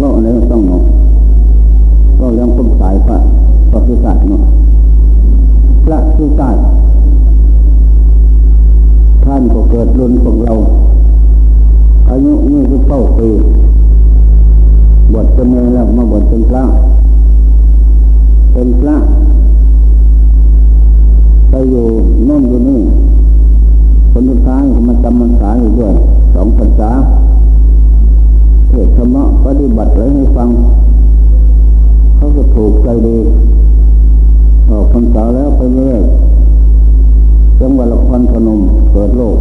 ว่าอะไรต้องเนาะก็เรื่องต้นสายพระพระพิกัดเนาะพระพิกัดท่านก็เกิดรุ่นของเรา อายุยี่สิบเก้าปีบวชเป็นเนรแล้วมาบวชเป็นพระเป็นพระไปอยู่น่นอยู่นี่คนสุดท้ายมาจำมันสาอยู่ด้วยสองภาษา ศธรรมะปฏิบัติอะไรให้ฟัง เขาก็ถูกใจดีออกพรรษาแล้วไปเรื่อยจังหวัดละครพนมเกิดโลก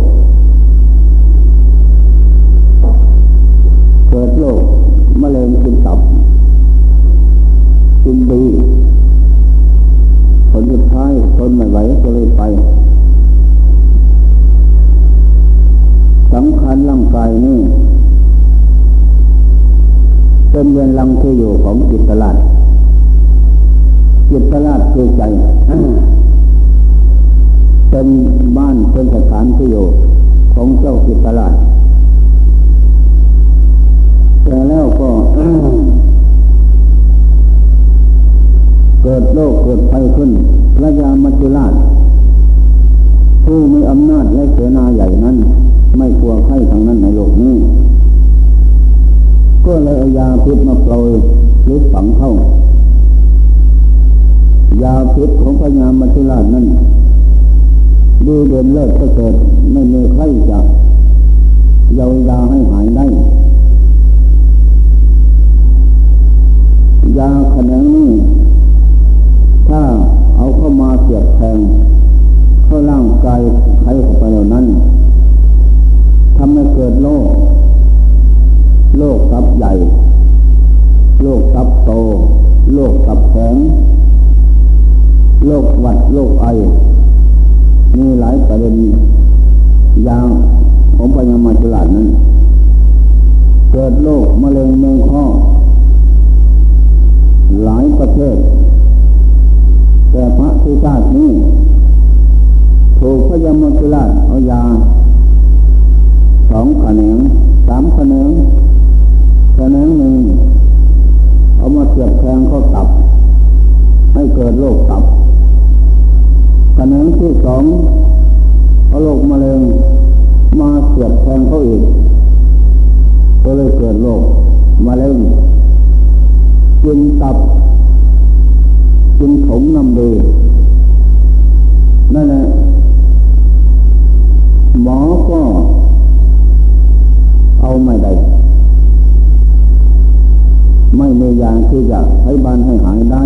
เกิดโรคมะเร็งกินตับกินดีผลสุดท้ายทนไม่ไหวก็เลยไปสำคัญร่างกายนี่ เป็นเรือนรังที่อยู่ของจิตตลาดจิตตลาดคือใจ เป็นบ้านเป็นสถานที่อยู่ของเจ้าจิตตลาดแต่แล้วก็เกิดโรคเกิดภัยขึ้นพระยามัจจุราชผู้มีอำนาจและเสนาใหญ่นั้น ไม่กลัวใครทางนั้นในโลกนี้ ก็เลยเอายาพิษมาโปรยหรือฝังเข้า ยาพิษของพญามัจจุราชนั้นดูเด่นเลิศก็เกิดไม่มีใครจะเยาวยาให้หายได้ ยาขนงนี้ถ้าเอาเข้ามาเสียบแทงเข้าร่างกายใครเข้าไปเหล่านั้นทำให้เกิดโรค โรคตับใหญ่โรคตับโตโรคตับแข็งโรควัดโรคไอ มีหลายประเด็นยางของปัญญามาจุลาดนั้น เกิดโรคมะเร็งเมืองข้อ หลายประเทศแต่พระที่ชาตนี้ถูกพยามจุราเอายาสองขนงสามขนง ขนงหนึ่งเอามาเสียบแทงเข้าตับ ให้เกิดโรคตับขนงที่สองเอาโรคมะเร็งมาเสียบแทงเขาอีกก็เลยเกิดโรคมะเร็งกินตับกินผงน้ำดีนั่นแหละหมอก็เอาไม่ได้ ไม่มียางที่จะให้บานให้หายได้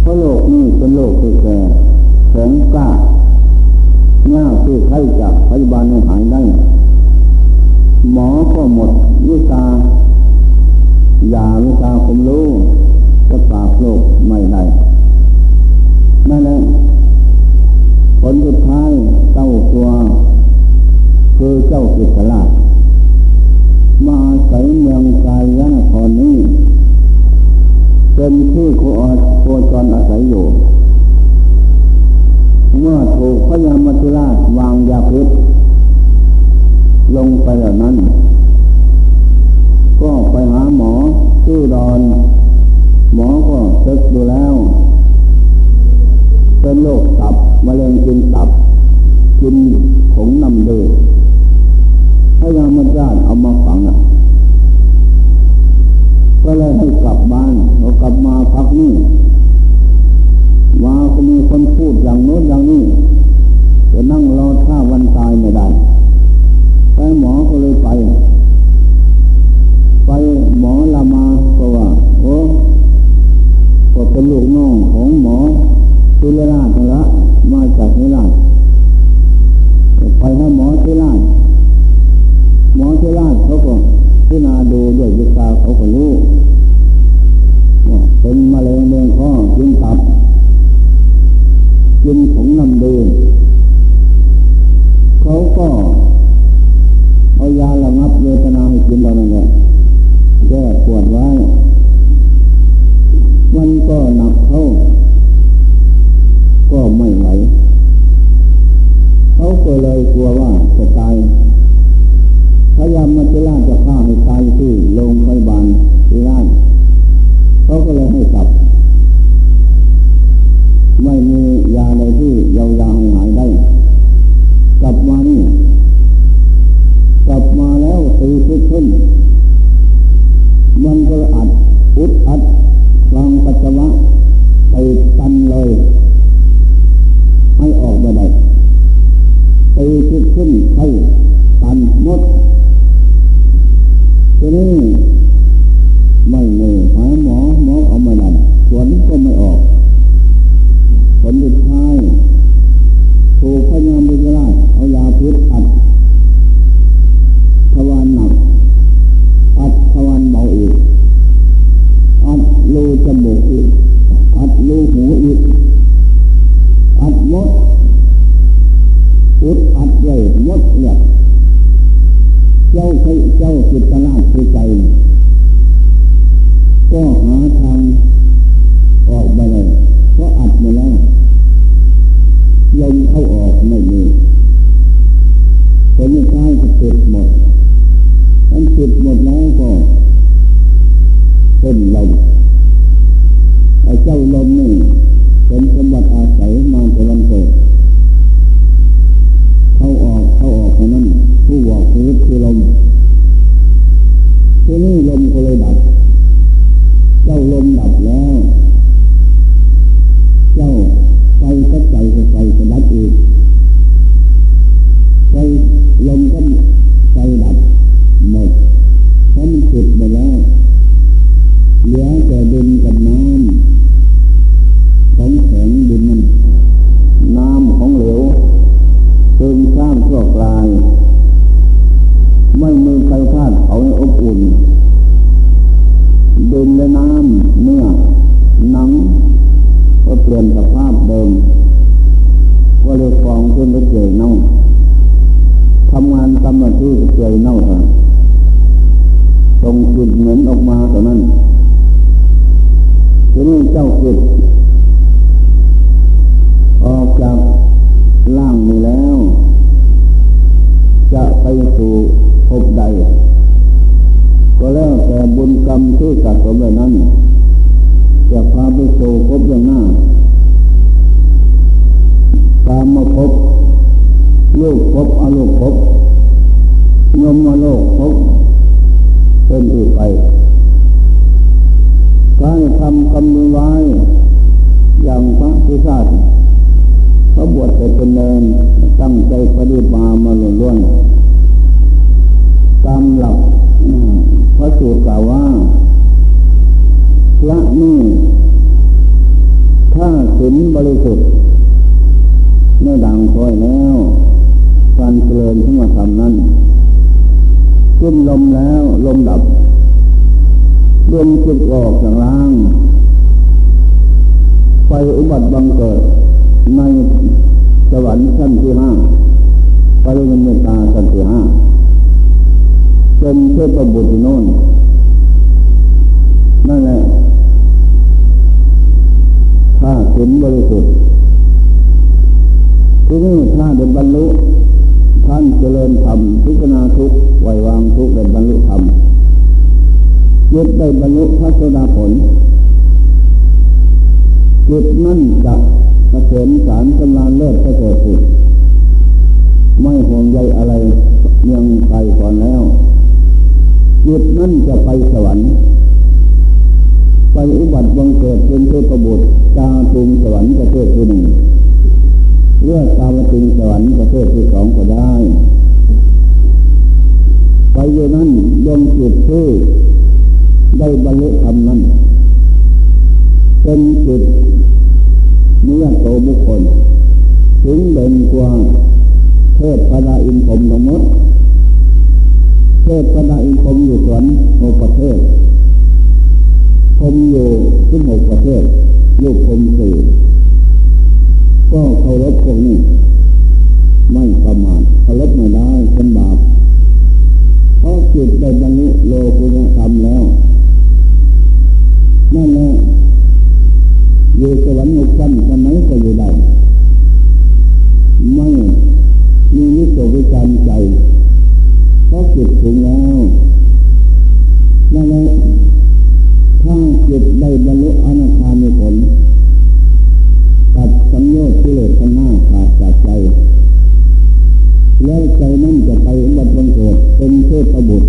เพราะโลกนี้เป็นโลกที่แก่แข็งกล้าง่าที่ใครจะให้บานให้หายได้ หมอก็หมดวิชายาวิชาผมรู้จะปราบโลกไม่ได้นั่นแหละผลสุดท้ายเจ้าตัว คือเจ้ากิจลาช มาใส่เมืองกายยนครนี้เป็นที่โคโคจรอาศัยอยู่ เมื่อถูกพญามัจจุราชวางยาพิษลงไปแล้วนั้น ก็ไปหาหมอชื่อดอน หมอก็เช็คดูแล้ว เป็นโรคตับมะเร็งกินตับ กินผงน้ำเดือด พยายามมันราเอามาฝังอะก็เลยให้กลับบ้านพอกลับมาพักนี่มาก็มีคนพูดอย่างโน้นอย่างนี้จะนั่งรอท่าวันตายไม่ได้แต่หมอก็เลยไป ไปหมอลามาก็ว่า โอ้ก็เป็นลูกน้องของหมอทุเลราชละ มาจากนิราชไปให้หมอทุเลราช หมอทุเลราชเขาก็พิจารณาดูด้วยวิชาเขาก็รู้เป็นมะเร็งเมืองข้อกินตับกินของน้ำดีเขาก็เอายาระงับเวทนาให้กินเรานั่นแหละแก้ปวดไว้ มันก็หนักเข้า ก็ไม่ไหวเขาก็เลยกลัวว่าจะตาย พยายามมาจะล่าจะฆ่าให้ตายที่โรงพยาบาลจิราเขาก็เลยให้กลับ ไม่มียาใดที่เยาวยาหายได้ กลับมานี่กลับมาแล้วตีขึ้นขึ้น มันก็อัดอุดอัด ออกจากล่าง ไปอุบัติบังเกิดในสวรรค์ชั้นที่ห้าไปริมิเมตาชั้นที่ห้าเป็นเทพบุตรโน่นนั่นแหละถ้าถึงบริสุทธิ์ที่นี่ถ้าเดินบรรลุ ท่านเจริญธรรมพิจารณาทุกไหววางทุกเดินบรรลุธรรม ยึดได้บรรลุพระโสดาผลจิตนั่นจะประเสริฐสารสำลานเลิศพระเกิดสุดไม่ห่วงใยอะไรยังไกลก่อนแล้วจิตนั่นจะไปสวรรค์ไปอุบัติบังเกิดเป็นเทพบุตรกาตุงสวรรค์ประเทศที่หนึ่งเลือกกาวตุงสวรรค์ประเทศที่สองก็ได้ ไปอยู่นั้นยงจิตที่ ได้บรรลุธรรมนั้น เป็นจิตเนื้อโตบุคคล ถึงเด่นกว่าเทพพระอินทร์ผมทั้งหมดเทพพระอินทร์มอยู่สวนหกประเทศผมอยู่ที่หกประเทศลูกผมสี่ก็เคารพพวกนี้ ไม่ประมาทเคารพไม่ได้เป็นบาปเพราะจิตได้บรรลุโลกุตธรรมแล้ว นั่นแหละอยู่สวรรค์มุขันสมัยก็อยู่ได้ไม่มีนิสัยวิจารใจเพราะจิตถึงแล้วนั่นแหละถ้าจิตได้บรรลุอนาคามีผลตัดสัญญาที่เหลือข้างหน้าขาดจากใจ แล้วใจนั่นจะไปบัดบังเกิดเป็นเทพบุตร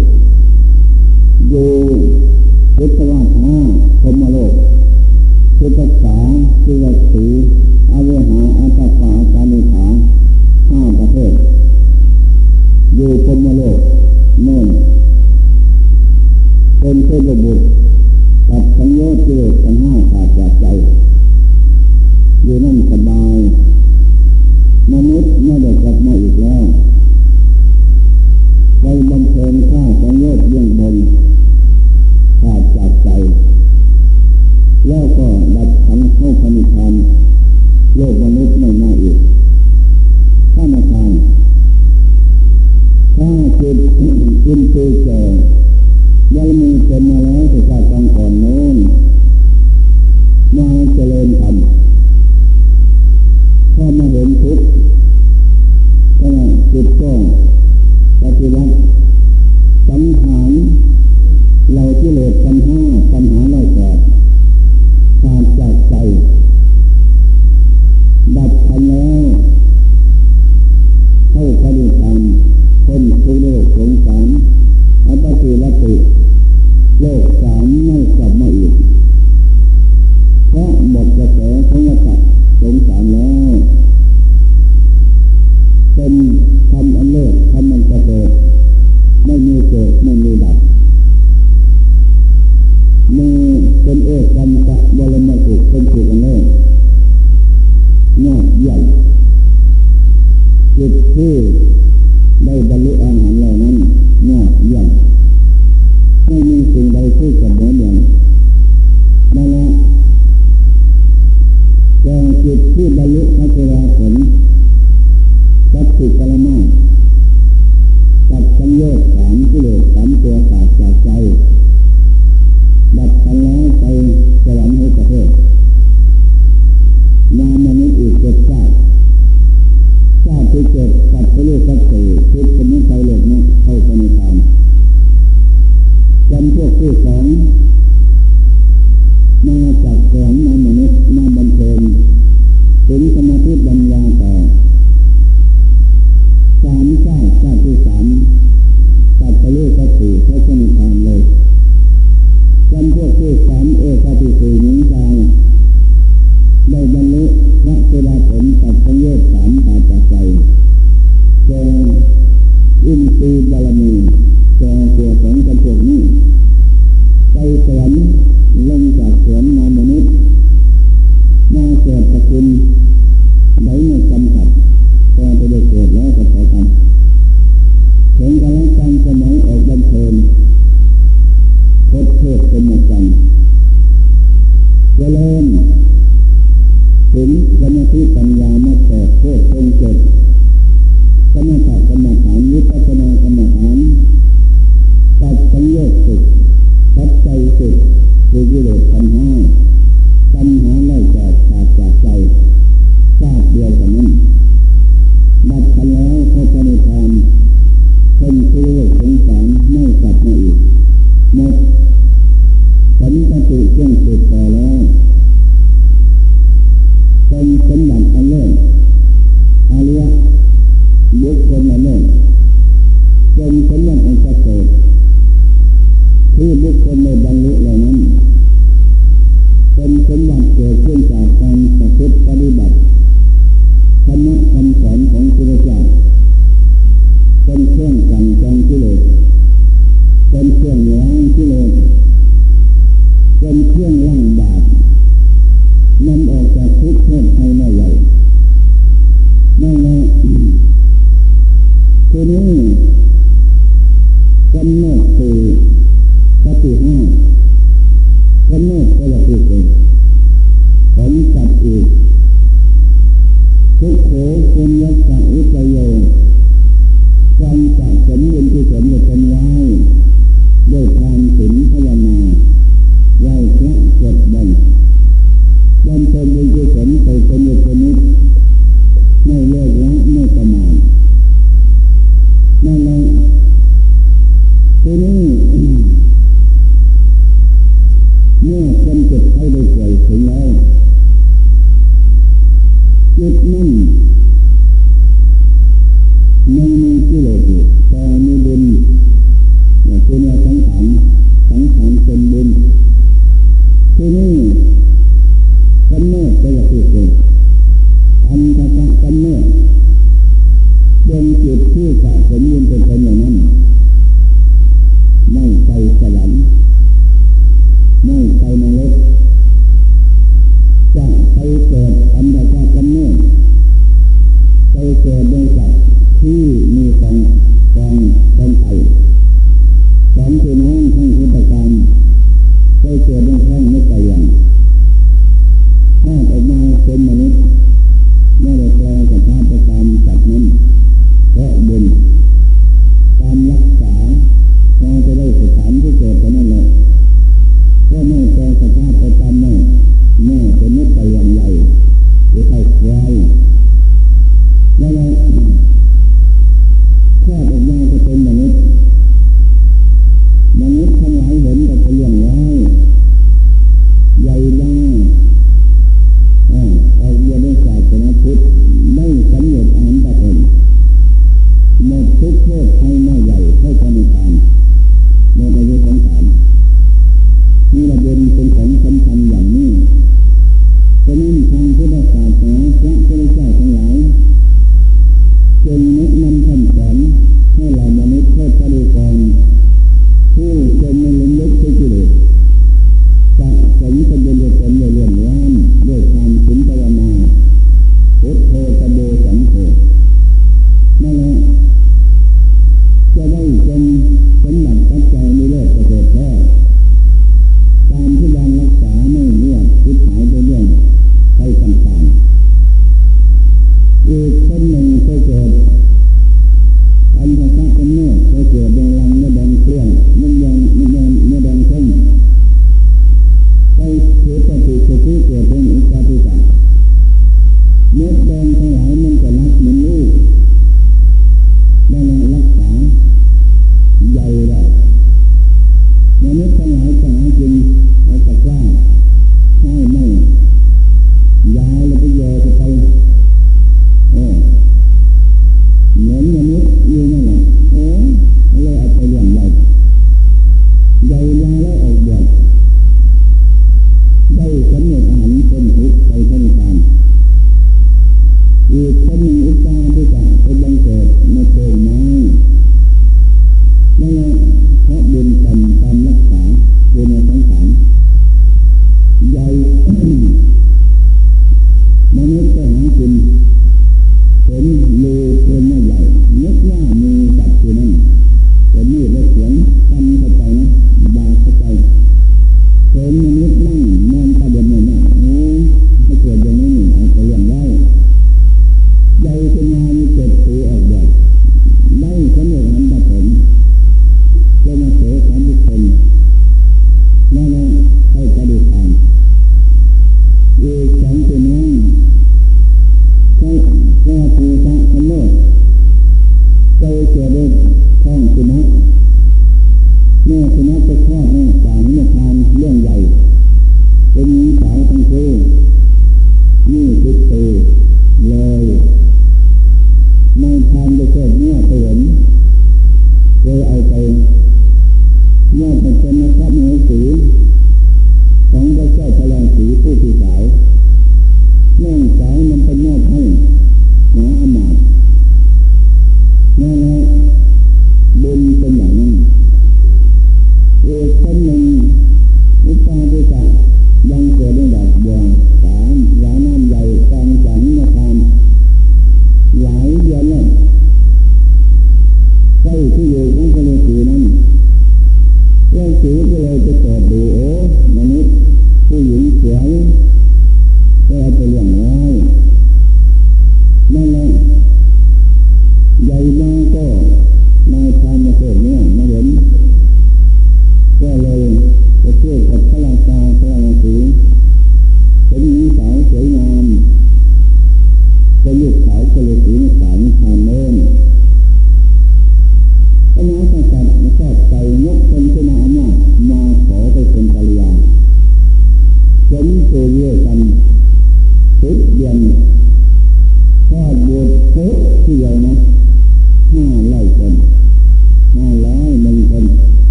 อยู่ พุทธวาทาพมโลกพุทธษาสุตตีอาวหาอาตาปาสานิขาห้าประเทศ อยู่พมโลกโน่นเป็นเทพบุตรตัดสังโยชน์ดสังห้าขาดจากใจ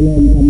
เจริญทำให้ม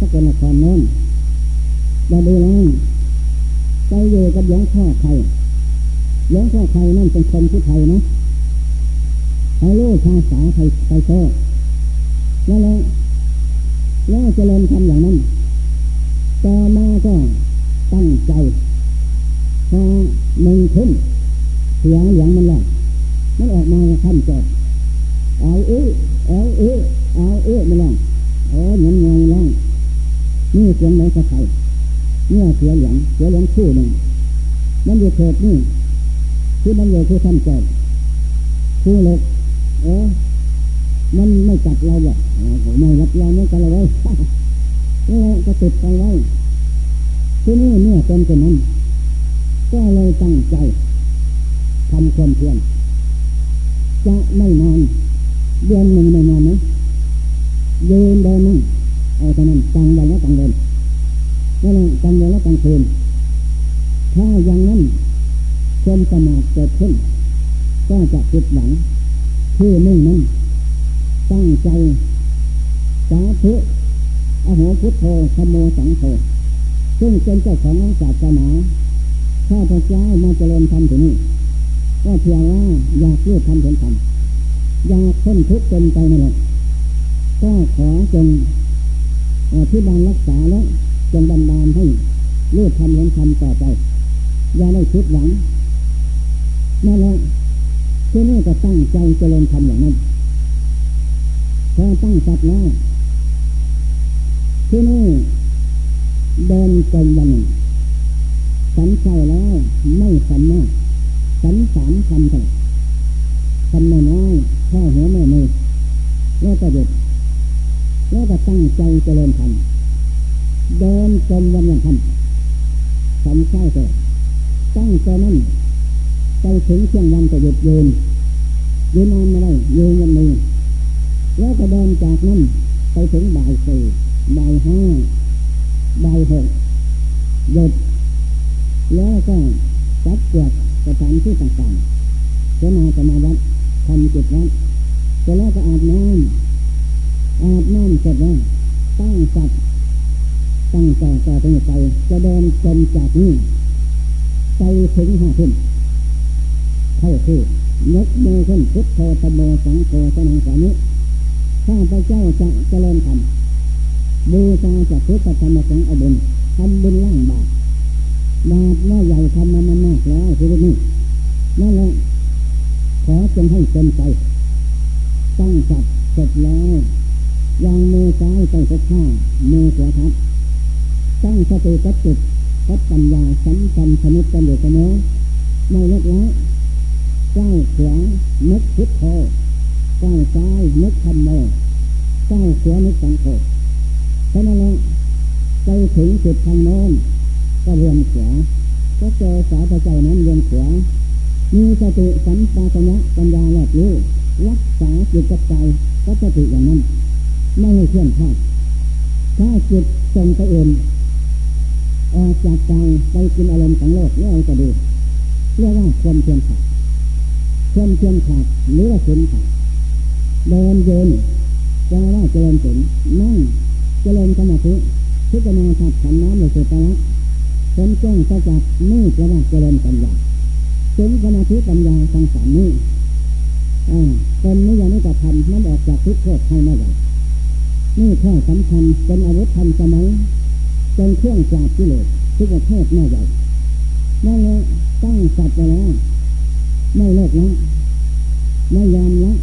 สกลนครโน้นอย่าดูแลใจอยู่กับหลวงพ่อไทยหลวงพ่อไทยนั่นเป็นคนผู้ไทยนะเขารู้ภาษาไทยไทยโตแล้วแล้วเจริญทำอย่างนั้นต่อมาก็ตั้งใจพอหนึ่งขึ้นเสียงอย่างมันแหละมันออกมาขั้นจบเอาเอ๊ะเอาเอ๊ะเอาเอ๊ะมันแหละโอ้ยงงงแล้วนี่เสียงไหนสักใครเนี่ยเสียเหลียงเสียเหลียงคู่หนึ่งมันอยู่เถิดนี่ที่มันอยู่คือขั้นจบคู่เล็กเออมันไม่จับเราหรอกไม่รับเราไม่กันเราไว้นี่ก็ติดไปไว้ที่นี่เนี่ยเป็นเป็นนั้นก็เลยตั้งใจทำความเพียรจะไม่นอนเดือนหนึ่งไม่นอนนะยืนเดินนั่งเอาแต่นั้นกลางวันและกลางวันนั่นแหละกลางวันและกลางคืนถ้าอย่างนั้นความสมาธิเกิดขึ้นก็จะผิดหวังที่มุ่งนั้นตั้งใจสาธุอโหพุทโธธโมสังโฆซึ่ง เป็นเจ้าของศาสนาข้าพเจ้ามาเจริญธรรมที่นี่ก็เพียงว่าอยากรู้ธรรมเห็นธรรมอยากพ้นทุกข์เป็นไปนั่นแหละก็ขอจงที่บานรักษาแล้วจงบันดาลให้รู้ธรรมเห็นธรรมต่อไป อย่าได้คิดหวังนั่นแหละที่นี่ก็ตั้งใจเจริญธรรมอย่างนั้นพอตั้งจัดแล้วที่นี่ เดินจนวันหนึ่งสันใจแล้วไม่สันมากสันสามคำเท่าคำน้อยแค่หัวแม่มือแล้วก็หยุดแล้วก็ตั้งใจเจริญธรรมเดินจนวันยังทำสันใจเถอะตั้งใจนั้นไปถึงเชียงวันก็หยุดยืนยืนนานไม่ได้ยืนวันนี้แล้วก็เดินจากนั้นไปถึงบ่ายสี่บ่ายห้า บ่ายหกหยุดแล้วก็จัดเกียรสถานที่ต่างๆเจ้านาจะมาวัดทำจิตวัดเสร็จแล้วก็อาบน้ำอาบน้ำเสร็จแล้วตั้งสัตว์ตั้งต่อต่อไปไปจะเดินจนจากนี้ไปถึงห้าทุ่มเข้าคือยกมือขึ้นพุทโธตโมสังโฆสนังสานิข้าพเจ้าจะเจริญธรรม บูชาจากพุทธธรรมสงฆ์อบุญทำบุญล่างบาปบาปว่าใหญ่ทำมามันมากแล้วทีนี้นั่นแหละขอจงให้เต็มใจตั้งจัดเสร็จแล้วยางมือซ้ายตั้งสักข้ามือขวาทับตั้งสติกับจิตกับปัญญาสัมพันธ์ชนิดกันอยู่เสมอไม่เล็กแล้วก้าวขวานึกพุทโธก้าวซ้ายนึกธรรมโมก้าวขวานึกสังโฆ เพราะนั้นแหละไปถึงจุดทางโน้นก็เรียนขวาก็เจอสาธใจนั้นเรียนขวามีสติสัมปชัญญะปัญญาแลกรู้รักษาจิตกับใจก็สติอย่างนั้นไม่ให้เคลื่อนพลาดถ้าจิตทรงไปเองออกจากใจไปกินอารมณ์ของโลกแล้วจะดูเรียกว่าความเพียรขาดความเพียรขาดหรือว่าศีลขาดเดินเยินแปลว่าเจริญศีลนั่ง เจริญสมาธิพิจารณาขัดขันน้ำในสุตระผลแจ้งประจักษ์นี่แปลว่าเจริญปัญญาศีลสมาธิปัญญาทั้งสามนี้อ่าเป็นนิยานิกธรรมมันออกจากทุกโทษให้ไม่ไหวนี่ข้อสำคัญเป็นอาวุธทันสมัยเป็นเครื่องปราบกิเลสทุกประเทศแม่ใหญ่นั่นเลยตั้งสัตว์ไปแล้วไม่เลิกแล้วไม่ยอมแล้ว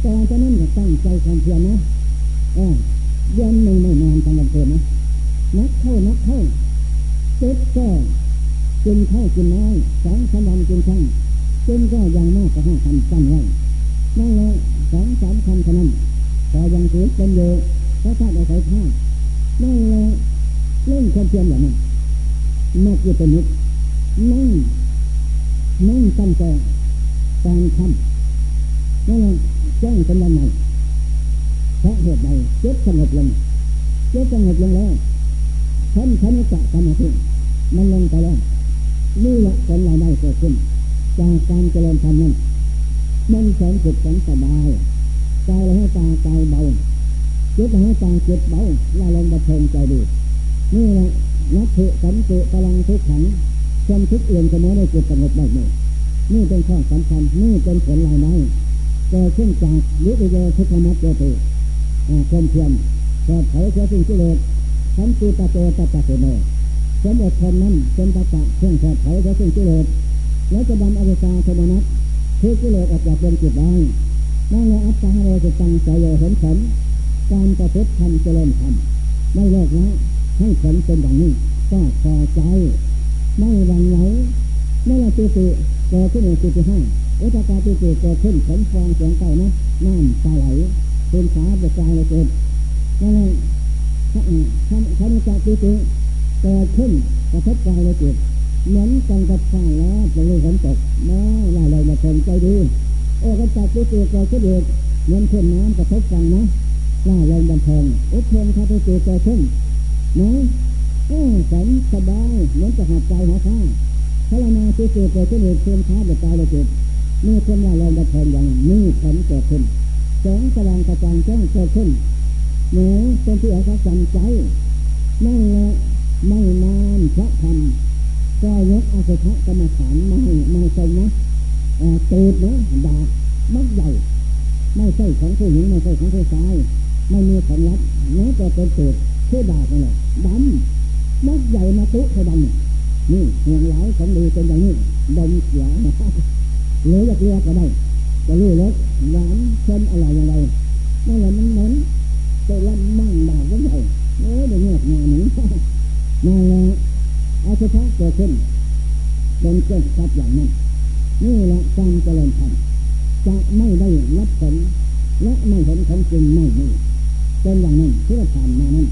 แต่จะนั้นก็ตั้งใจความเพียรนะเออ เดือนหนึ่งไม่นอนกลางวันเกินนะนักเข้านักเข้าเจ็บก็กินข้าวกินน้อยสองสามวันกินช่างกินก็ยังมากกว่าห้าคำสั้นไว้นั่นเลยสองสามคำเท่านั้นพอยังถือเป็นอยู่พระธาตุอาศัยธาตุนั่นเลยเล่นความเพียรอย่างนั้นนักยึดเป็นนิดนั่งนั่งตั้งแต่การทำนั่นแหละแจ้งเป็นยังไง เพราะเหตุใดเจ็บสงบลงเจ็บสงบลงแล้วท่านท่านจะสมาธิมันลงไปแล้วนี่แหละผลรายได้เกิดขึ้นจากการเจริญธรรมนั้นมันแสนสุขแสนสบายใจเราให้ตาใจเบาจิตเราให้ตาจิตเบาละลงบัเทิงใจดีนี่แหละนักเถสันติพลังทุกขังความทุกข์เอื่นเสมอได้จิตสงบได้หมดนี่เป็นข้อสำคัญนี่เป็นผลลายไม้เกิดขึ้นจากวิริยทุกขมัตเจติ ความเพียรเกิดเผยเสียสิ่งที่เลวสันติตะโจตะตะเสโนสมอดทนนั้นเป็นตะจะเครื่องเกิดเผยเสียสิ่งที่เลวแล้วจะดำอวิชชาโทมนัสคือกิเลสออกจากดวงจิตได้นั่นแหละอัตตาโรจะตังใจโยเห็นผลการประพฤติธรรมเจริญธรรมไม่เลิกแล้วให้ผลเป็นอย่างนี้ก็พอใจ ไม่หวั่นไหวไม่ละติติเกิดขึ้นในจิตที่ห้าอุตกาติติเกิดขึ้นผลฟองเสียงไก่นะน้ำตาไหล เป็นสาบกายเลยเกิดนั่นแหละขณะจากติติเกิดขึ้นกระทบกายเลยเกิดเหมือนกันกับฟ้าแล้วจะรู้ฝนตกแม้ลายเลยมาชมใจดีโอ้ก็จากติติเกิดขึ้นอีกเงินขึ้นน้ำกระทบฟังนะล่าลมบันเทิงอุทเทนคาติติเกิดขึ้นนะเออสันสบายเหมือนจะหัดใจหัวข้าพระนาติติเกิดขึ้นอีกเพียงช้าเด็กกายเลยเกิดนี่เป็นล่าลมบันเทิงอย่างนี้ผลเกิดขึ้น แสงสว่างกระจ่างแจ้งเกิดขึ้นเนื้อเป็นที่อาศัยใจนั่นแหละไม่นานพระธรรมก็ยกอาศัยกรรมฐานมาให้มาใส่นะตูดนะดาบมัดใหญ่ ไม่ใช่ของผู้หญิงไม่ใช่ของผู้ชายไม่มีของรัดเนื้อแต่เป็นตูดเชื่อดาบนี่แหละดำมัดใหญ่มาตุให้ดำนี่ห่วงหลายของดีเป็นอย่างนี้ดมเสียนะหรืออยากเรียกก็ได้ จะรู้รสหวานเค็มอะไรอย่างไรนั่นแหละมันเหมือนตัวละมั่งดาบก็ใหญ่โอ้ยเดี๋ยวเงียบงานนี้นั่นแหละอาชีพเกิดขึ้นเป็นเจ้าทรัพย์อย่างนั้นนี่แหละการเจริญธรรมจะไม่ได้รับผลและไม่เห็นของจริงไม่มีเป็นอย่างนั้นที่เราผ่านมานั้น